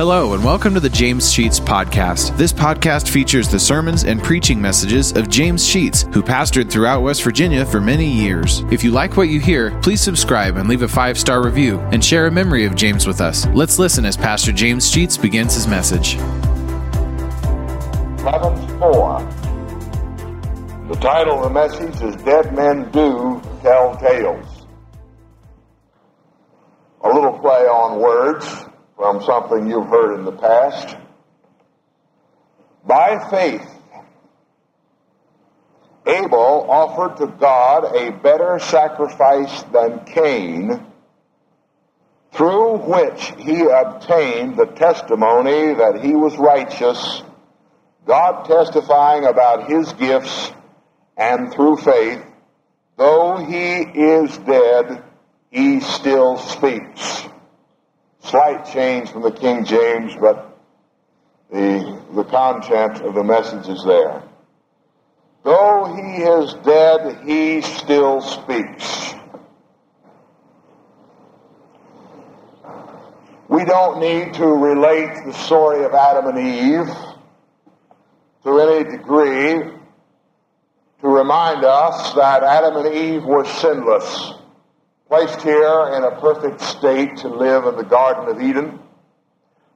Hello, and welcome to the James Sheets Podcast. This podcast features the sermons and preaching messages of James Sheets, who pastored throughout West Virginia for many years. If you like what you hear, please subscribe and leave a five star review and share a memory of James with us. Let's listen as Pastor James Sheets begins his message. 11 4. The title of the message is Dead Men Do Tell Tales. A little play on words from something you've heard in the past. By faith, Abel offered to God a better sacrifice than Cain, through which he obtained the testimony that he was righteous, God testifying about his gifts, and through faith, though he is dead, he still speaks. Slight change from the King James, but the, the content of the message is there. Though he is dead, he still speaks. We don't need to relate the story of Adam and Eve to any degree to remind us that Adam and Eve were sinless placed here in a perfect state to live in the Garden of Eden,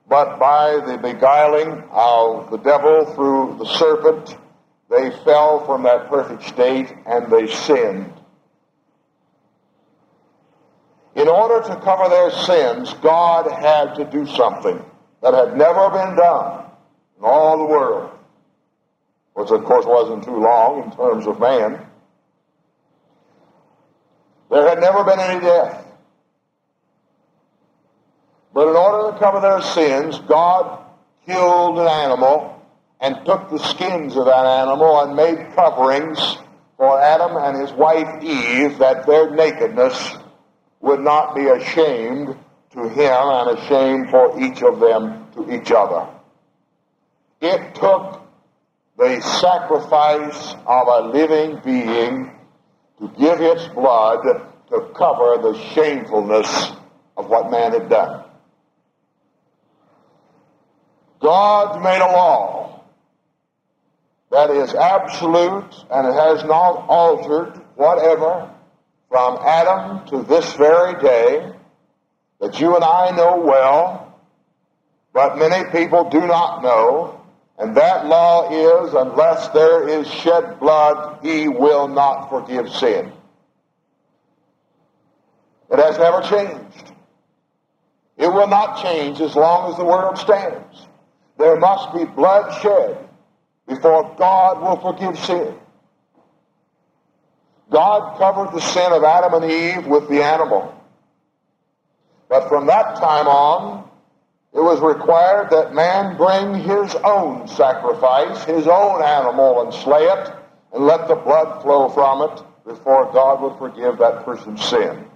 but by the beguiling of the devil through the serpent, they fell from that perfect state and they sinned. In order to cover their sins, God had to do something that had never been done in all the world, which of course wasn't too long in terms of man. There had never been any death. But in order to cover their sins, God killed an animal and took the skins of that animal and made coverings for Adam and his wife Eve that their nakedness would not be ashamed to him and a shame for each of them to each other. It took the sacrifice of a living being to give its blood to cover the shamefulness of what man had done. God made a law that is absolute and it has not altered whatever from Adam to this very day that you and I know well, but many people do not know. And that law is, unless there is shed blood, he will not forgive sin. It has never changed. It will not change as long as the world stands. There must be blood shed before God will forgive sin. God covered the sin of Adam and Eve with the animal. But from that time on, it was required that man bring his own sacrifice, his own animal, and slay it, and let the blood flow from it before God would forgive that person's sin.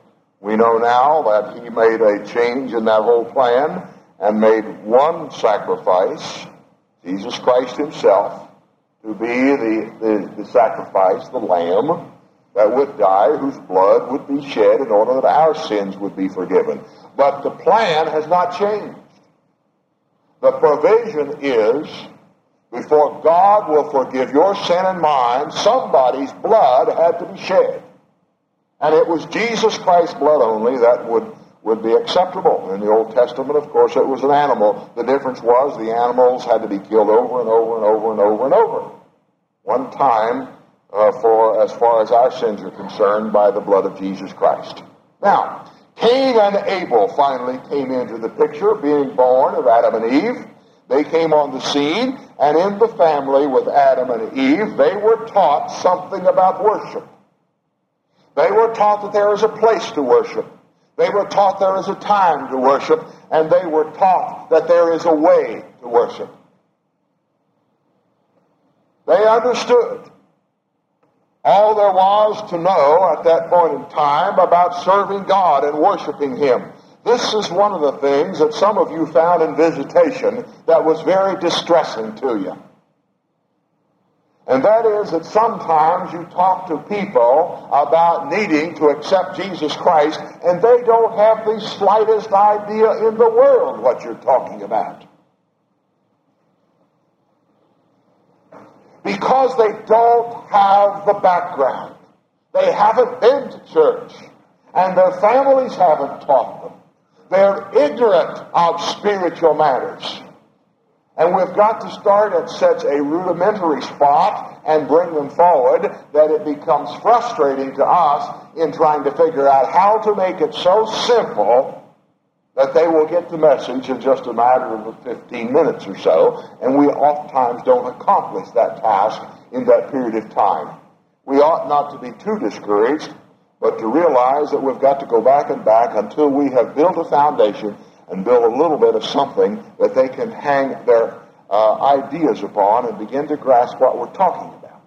We know now that he made a change in that whole plan and made one sacrifice, Jesus Christ himself, to be the, the, the sacrifice, the lamb that would die, whose blood would be shed in order that our sins would be forgiven. But the plan has not changed. The provision is before God will forgive your sin and mine, somebody's blood had to be shed. And it was Jesus Christ's blood only that would, would be acceptable. In the Old Testament, of course, it was an animal. The difference was the animals had to be killed over and over and over and over and over. One time uh, for as far as our sins are concerned by the blood of Jesus Christ. Now, Cain and Abel finally came into the picture, being born of Adam and Eve. They came on the scene, and in the family with Adam and Eve, they were taught something about worship. They were taught that there is a place to worship. They were taught there is a time to worship, and they were taught that there is a way to worship. They understood all there was to know at that point in time about serving God and worshiping Him. This is one of the things that some of you found in visitation that was very distressing to you. And that is that sometimes you talk to people about needing to accept Jesus Christ, and they don't have the slightest idea in the world what you're talking about. Because they don't have the background. They haven't been to church, and their families haven't taught them. They're ignorant of spiritual matters. And we've got to start at such a rudimentary spot and bring them forward that it becomes frustrating to us in trying to figure out how to make it so simple that they will get the message in just a matter of 15 minutes or so. And we oftentimes don't accomplish that task in that period of time. We ought not to be too discouraged, but to realize that we've got to go back and back until we have built a foundation and build a little bit of something that they can hang their uh, ideas upon and begin to grasp what we're talking about.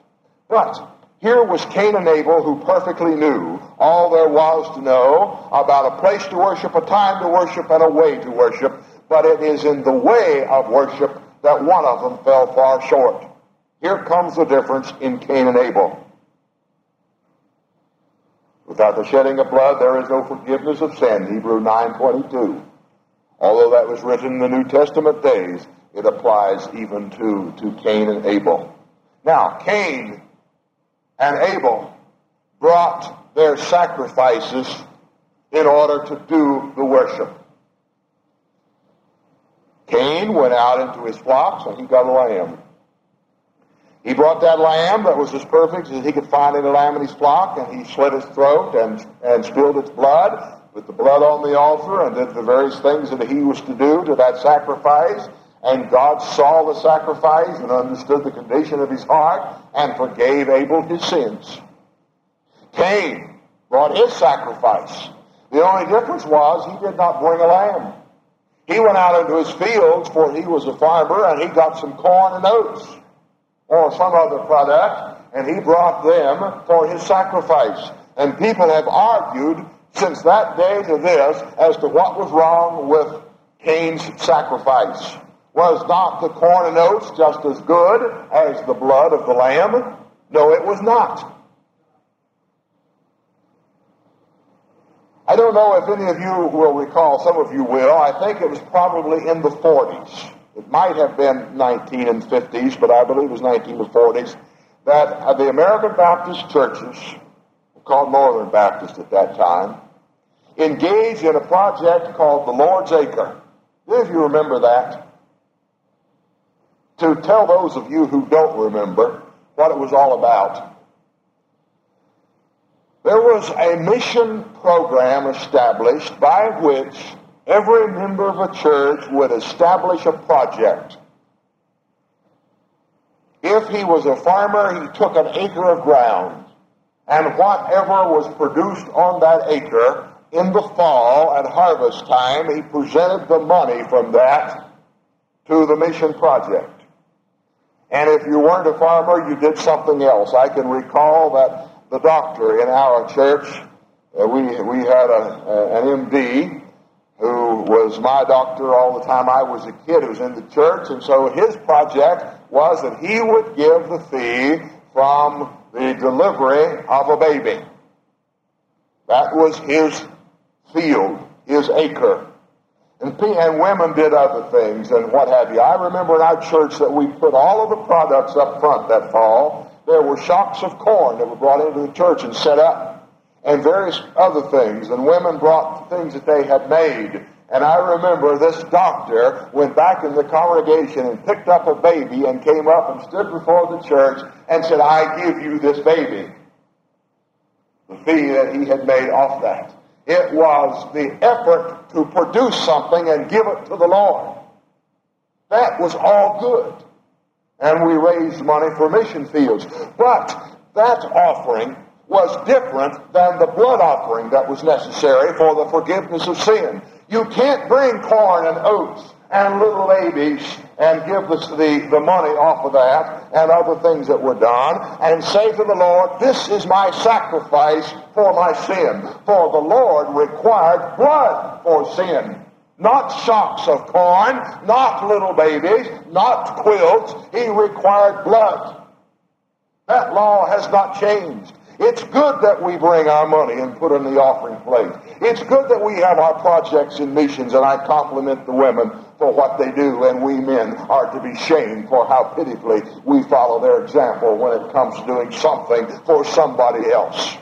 But here was Cain and Abel who perfectly knew all there was to know about a place to worship, a time to worship, and a way to worship. But it is in the way of worship that one of them fell far short. Here comes the difference in Cain and Abel. Without the shedding of blood, there is no forgiveness of sin. Hebrew 9.22. Although that was written in the New Testament days, it applies even to, to Cain and Abel. Now, Cain and Abel brought their sacrifices in order to do the worship. Cain went out into his flocks and he got a lamb. He brought that lamb that was as perfect as he could find any lamb in his flock, and he slit its throat and, and spilled its blood, with the blood on the altar and did the various things that he was to do to that sacrifice. And God saw the sacrifice and understood the condition of his heart and forgave Abel his sins. Cain brought his sacrifice. The only difference was he did not bring a lamb. He went out into his fields, for he was a farmer, and he got some corn and oats or some other product, and he brought them for his sacrifice. And people have argued since that day to this as to what was wrong with Cain's sacrifice. Was not the corn and oats just as good as the blood of the lamb? No, it was not. I don't know if any of you will recall, some of you will. I think it was probably in the 40s. It might have been 19 and 50s, but I believe it was 19 to 40s, that the American Baptist churches called Northern Baptist at that time, engaged in a project called the Lord's Acre. If you remember that, to tell those of you who don't remember what it was all about. There was a mission program established by which every member of a church would establish a project. If he was a farmer, he took an acre of ground and whatever was produced on that acre in the fall at harvest time, he presented the money from that to the mission project. And if you weren't a farmer, you did something else. I can recall that the doctor in our church, uh, we, we had a, a, an MD who was my doctor all the time I was a kid who was in the church. And so his project was that he would give the fee from the delivery of a baby. That was his field, his acre. And, and women did other things and what have you. I remember in our church that we put all of the products up front that fall. There were shocks of corn that were brought into the church and set up, and various other things. And women brought things that they had made. And I remember this doctor went back in the congregation and picked up a baby and came up and stood before the church and said, I give you this baby. The fee that he had made off that. It was the effort to produce something and give it to the Lord. That was all good. And we raised money for mission fields. But that offering was different than the blood offering that was necessary for the forgiveness of sin. You can't bring corn and oats and little babies and give the, the, the money off of that and other things that were done and say to the Lord, This is my sacrifice for my sin. For the Lord required blood for sin. Not shocks of corn, not little babies, not quilts. He required blood. That law has not changed. It's good that we bring our money and put in the offering plate. It's good that we have our projects and missions, and I compliment the women for what they do, and we men are to be shamed for how pitifully we follow their example when it comes to doing something for somebody else.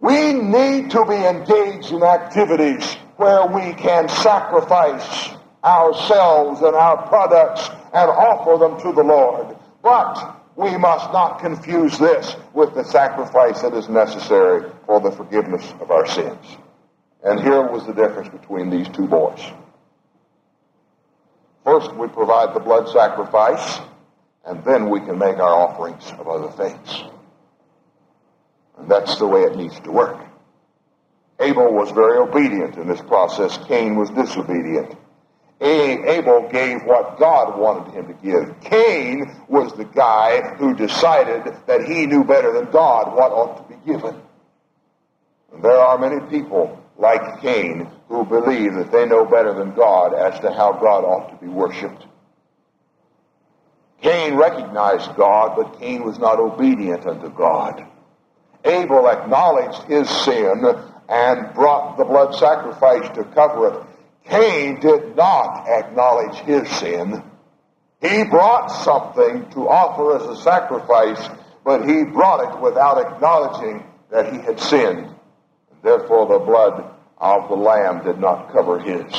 We need to be engaged in activities where we can sacrifice ourselves and our products and offer them to the Lord. But we must not confuse this with the sacrifice that is necessary for the forgiveness of our sins. And here was the difference between these two boys. First, we provide the blood sacrifice, and then we can make our offerings of other things. And that's the way it needs to work. Abel was very obedient in this process. Cain was disobedient. Abel gave what God wanted him to give. Cain was the guy who decided that he knew better than God what ought to be given. And there are many people like Cain who believe that they know better than God as to how God ought to be worshiped. Cain recognized God, but Cain was not obedient unto God. Abel acknowledged his sin and brought the blood sacrifice to cover it. Cain did not acknowledge his sin. He brought something to offer as a sacrifice, but he brought it without acknowledging that he had sinned. Therefore, the blood of the lamb did not cover his.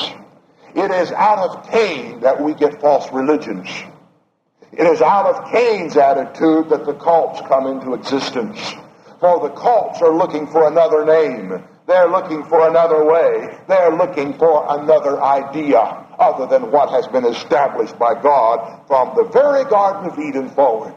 It is out of Cain that we get false religions. It is out of Cain's attitude that the cults come into existence. For the cults are looking for another name. They're looking for another way. They're looking for another idea other than what has been established by God from the very Garden of Eden forward.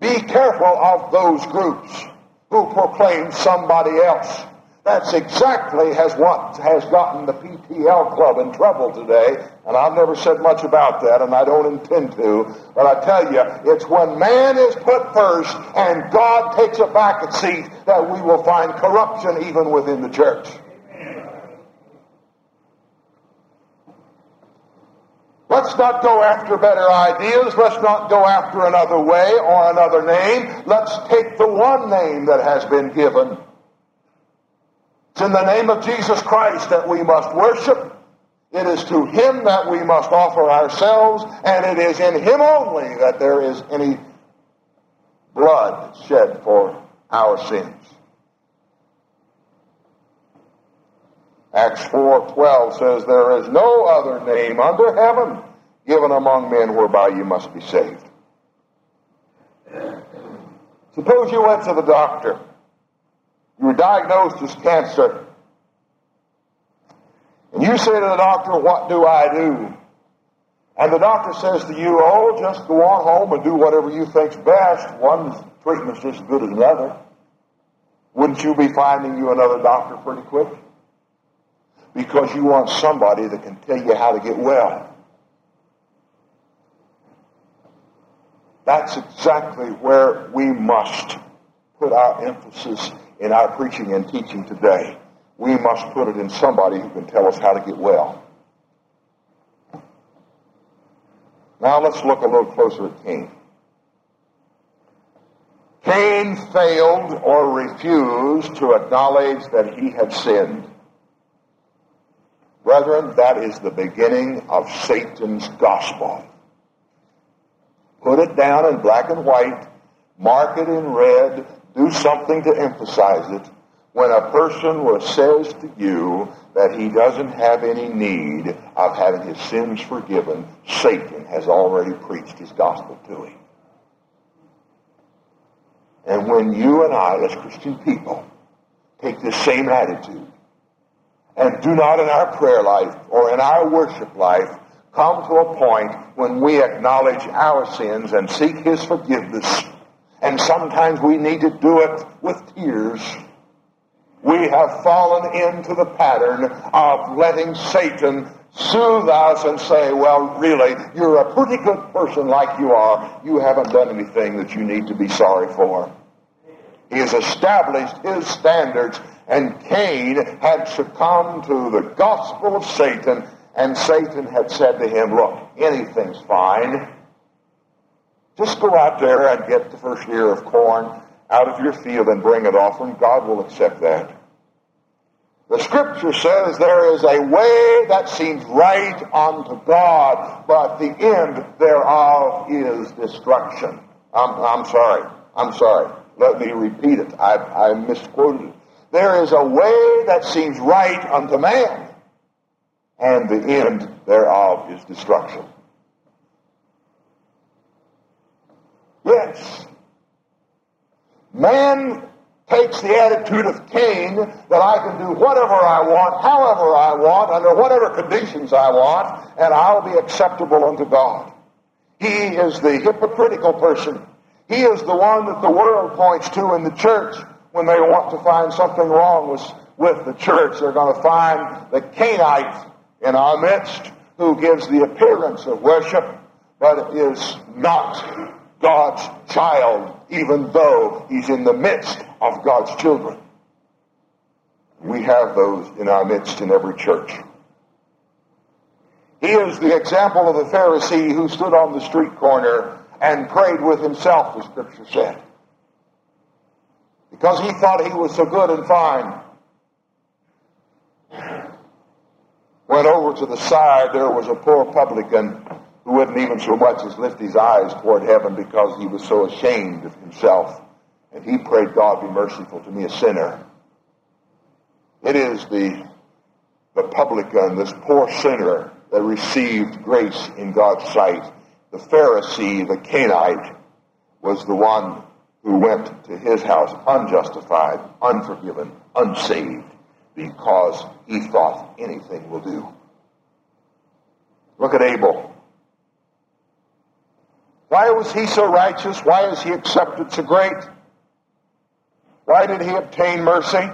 Be careful of those groups who proclaim somebody else that's exactly has what has gotten the PTL club in trouble today, and I've never said much about that, and I don't intend to. But I tell you, it's when man is put first and God takes a back seat that we will find corruption even within the church. Let's not go after better ideas. Let's not go after another way or another name. Let's take the one name that has been given. It's in the name of Jesus Christ that we must worship. It is to Him that we must offer ourselves, and it is in Him only that there is any blood shed for our sins. Acts 4:12 says there is no other name under heaven given among men whereby you must be saved. Suppose you went to the doctor you were diagnosed as cancer. And you say to the doctor, What do I do? And the doctor says to you, Oh, just go on home and do whatever you think's best. One treatment's just as good as another. Wouldn't you be finding you another doctor pretty quick? Because you want somebody that can tell you how to get well. That's exactly where we must put our emphasis in our preaching and teaching today. We must put it in somebody who can tell us how to get well. Now let's look a little closer at Cain. Cain failed or refused to acknowledge that he had sinned. Brethren, that is the beginning of Satan's gospel. Put it down in black and white, mark it in red, do something to emphasize it. When a person says to you that he doesn't have any need of having his sins forgiven, Satan has already preached his gospel to him. And when you and I, as Christian people, take the same attitude and do not in our prayer life or in our worship life come to a point when we acknowledge our sins and seek his forgiveness and sometimes we need to do it with tears. We have fallen into the pattern of letting Satan soothe us and say, well, really, you're a pretty good person like you are. You haven't done anything that you need to be sorry for. He has established his standards, and Cain had succumbed to the gospel of Satan, and Satan had said to him, look, anything's fine. Just go out there and get the first ear of corn out of your field and bring it offering. God will accept that. The scripture says there is a way that seems right unto God, but the end thereof is destruction. I'm, I'm sorry. I'm sorry. Let me repeat it. I, I misquoted it. There is a way that seems right unto man, and the end thereof is destruction. Yes. Man takes the attitude of Cain that I can do whatever I want, however I want, under whatever conditions I want, and I'll be acceptable unto God. He is the hypocritical person. He is the one that the world points to in the church when they want to find something wrong with, with the church. They're going to find the Cainite in our midst who gives the appearance of worship, but is not God's child, even though he's in the midst of God's children. We have those in our midst in every church. He is the example of the Pharisee who stood on the street corner and prayed with himself, the scripture said. Because he thought he was so good and fine. Went over to the side, there was a poor publican who wouldn't even so much as lift his eyes toward heaven because he was so ashamed of himself. And he prayed, God be merciful to me, a sinner. It is the, the publican, this poor sinner, that received grace in God's sight. The Pharisee, the Cainite, was the one who went to his house unjustified, unforgiven, unsaved, because he thought anything will do. Look at Abel. Why was he so righteous? Why is he accepted so great? Why did he obtain mercy?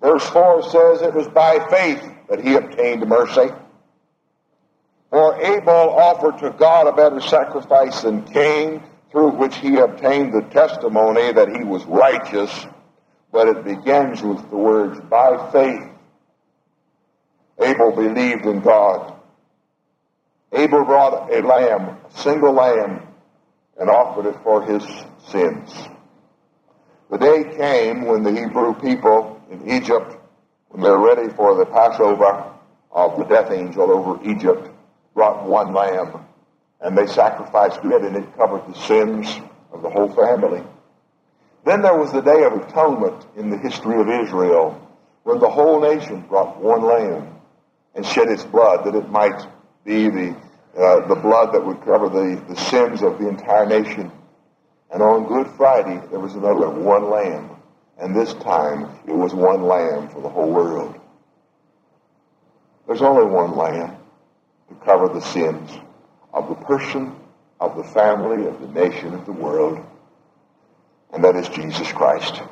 Verse 4 says it was by faith that he obtained mercy. For Abel offered to God a better sacrifice than Cain, through which he obtained the testimony that he was righteous. But it begins with the words, by faith. Abel believed in God. Abel brought a lamb, a single lamb, and offered it for his sins. The day came when the Hebrew people in Egypt, when they're ready for the Passover of the death angel over Egypt, brought one lamb, and they sacrificed it, and it covered the sins of the whole family. Then there was the Day of Atonement in the history of Israel, when the whole nation brought one lamb and shed its blood that it might be the uh, the blood that would cover the, the sins of the entire nation. And on Good Friday, there was another one lamb. And this time, it was one lamb for the whole world. There's only one lamb to cover the sins of the person, of the family, of the nation, of the world. And that is Jesus Christ.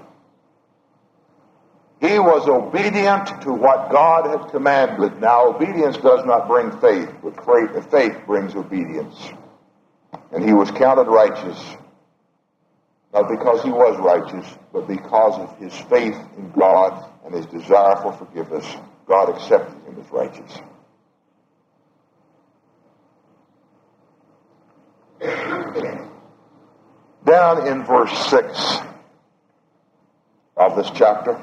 He was obedient to what God had commanded. Now, obedience does not bring faith, but faith brings obedience. And he was counted righteous, not because he was righteous, but because of his faith in God and his desire for forgiveness. God accepted him as righteous. Down in verse 6 of this chapter,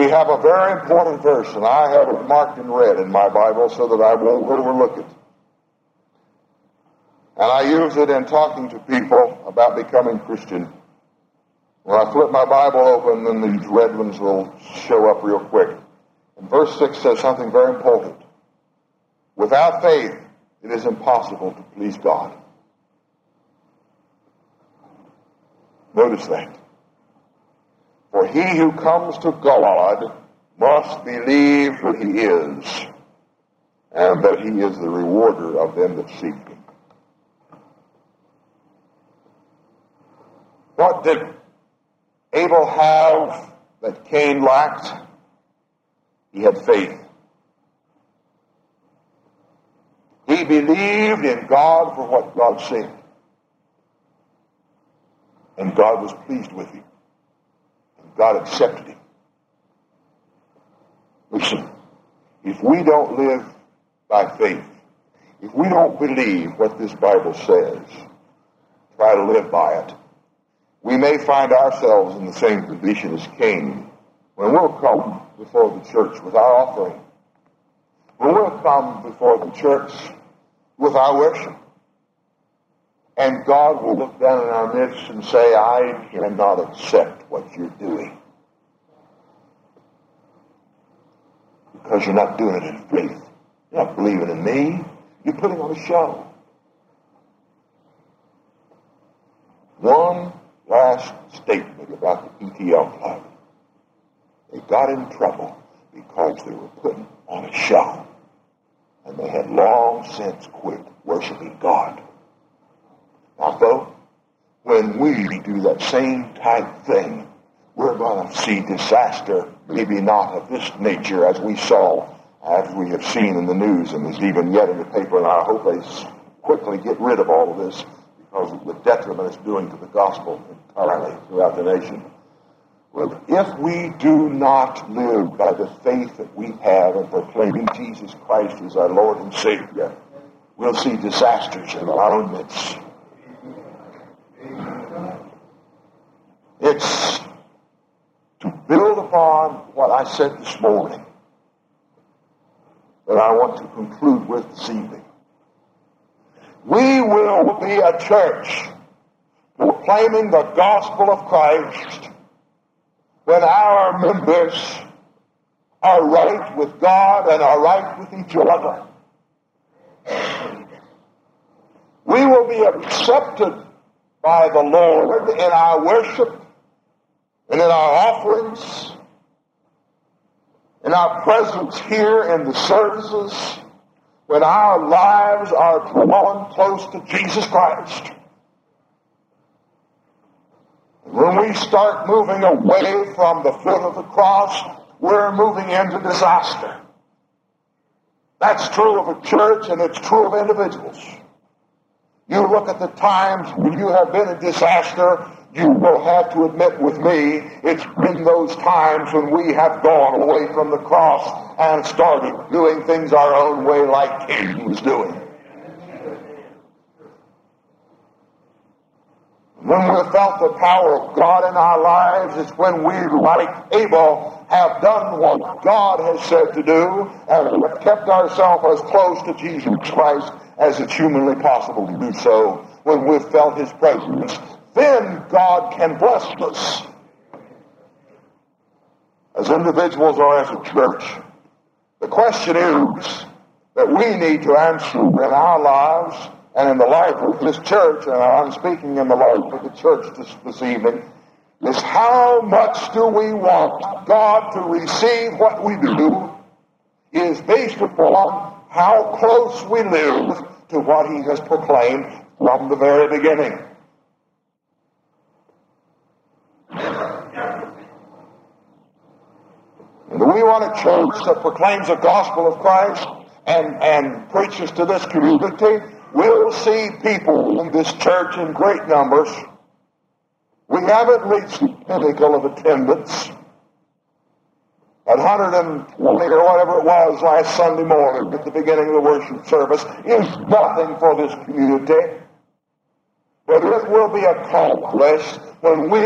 we have a very important verse, and I have it marked in red in my Bible so that I won't overlook it. And I use it in talking to people about becoming Christian. When I flip my Bible open, then these red ones will show up real quick. And verse 6 says something very important. Without faith, it is impossible to please God. Notice that. For he who comes to God must believe that he is, and that he is the rewarder of them that seek him. What did Abel have that Cain lacked? He had faith. He believed in God for what God said. And God was pleased with him. God accepted him. Listen, if we don't live by faith, if we don't believe what this Bible says, try to live by it, we may find ourselves in the same position as Cain when we'll come before the church with our offering. When we'll come before the church with our worship. And God will look down in our midst and say, I cannot accept what you're doing. Because you're not doing it in faith. You're not believing in me. You're putting on a show. One last statement about the PTL Club. They got in trouble because they were putting on a show. And they had long since quit worshiping God. Now, folks, when we do that same type thing, we're going to see disaster, maybe not of this nature as we saw, as we have seen in the news and is even yet in the paper, and I hope they quickly get rid of all of this because of the detriment it's doing to the gospel entirely throughout the nation. Well, if we do not live by the faith that we have in proclaiming Jesus Christ as our Lord and Savior, we'll see disasters in our own midst. It's to build upon what I said this morning that I want to conclude with this evening. We will be a church proclaiming the gospel of Christ when our members are right with God and are right with each other. We will be accepted by the Lord in our worship and in our offerings, in our presence here in the services, when our lives are drawn close to Jesus Christ. When we start moving away from the foot of the cross, we're moving into disaster. That's true of a church and it's true of individuals. You look at the times when you have been in disaster, you will have to admit with me, it's been those times when we have gone away from the cross and started doing things our own way like Cain was doing. When we felt the power of God in our lives, it's when we, like Abel, have done what God has said to do and kept ourselves as close to Jesus Christ as it's humanly possible to do so when we've felt His presence, then God can bless us. As individuals or as a church, the question is that we need to answer in our lives and in the life of this church, and I'm speaking in the life of the church this, this evening, is how much do we want God to receive what we do is based upon how close we live to what he has proclaimed from the very beginning. We want a church that proclaims the gospel of Christ and, and preaches to this community. We'll see people in this church in great numbers. We haven't reached the pinnacle of attendance. at 120 or whatever it was last Sunday morning at the beginning of the worship service is nothing for this community. But it will be accomplished when we,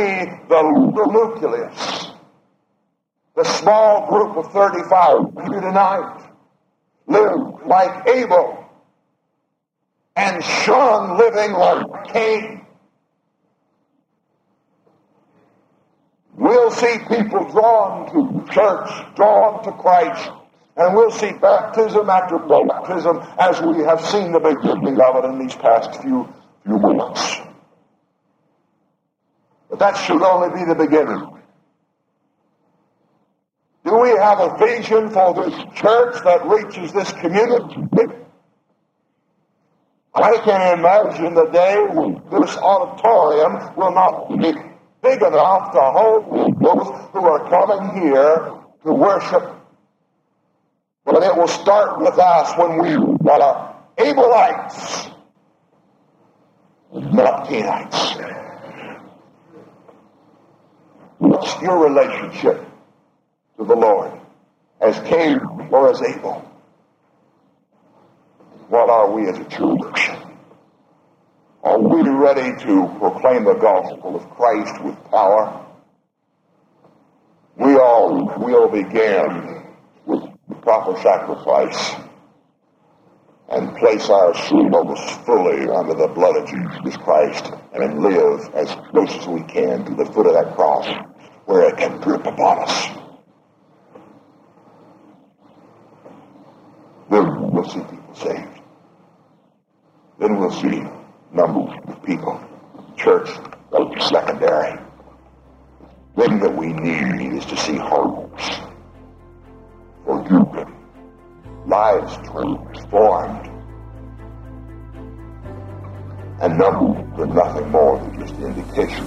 the, the nucleus, the small group of 35 here tonight, live like Abel and shun living like Cain We'll see people drawn to church, drawn to Christ, and we'll see baptism after baptism as we have seen the beginning of it in these past few, few months. But that should only be the beginning. Do we have a vision for this church that reaches this community? I can imagine the day when this auditorium will not be big enough to hold those who are coming here to worship. But it will start with us when we are Abelites, not Cainites. What's your relationship to the Lord? As Cain or as Abel? What are we as a church? Are we ready to proclaim the gospel of Christ with power? We all will begin with the proper sacrifice and place our souls fully under the blood of Jesus Christ and live as close as we can to the foot of that cross where it can drip upon us. Then we'll see people saved. Then we'll see numbers of people. Church, that'll be secondary. Thing that we need is to see hearts forgiven, lives transformed, and numbers are nothing more than just indication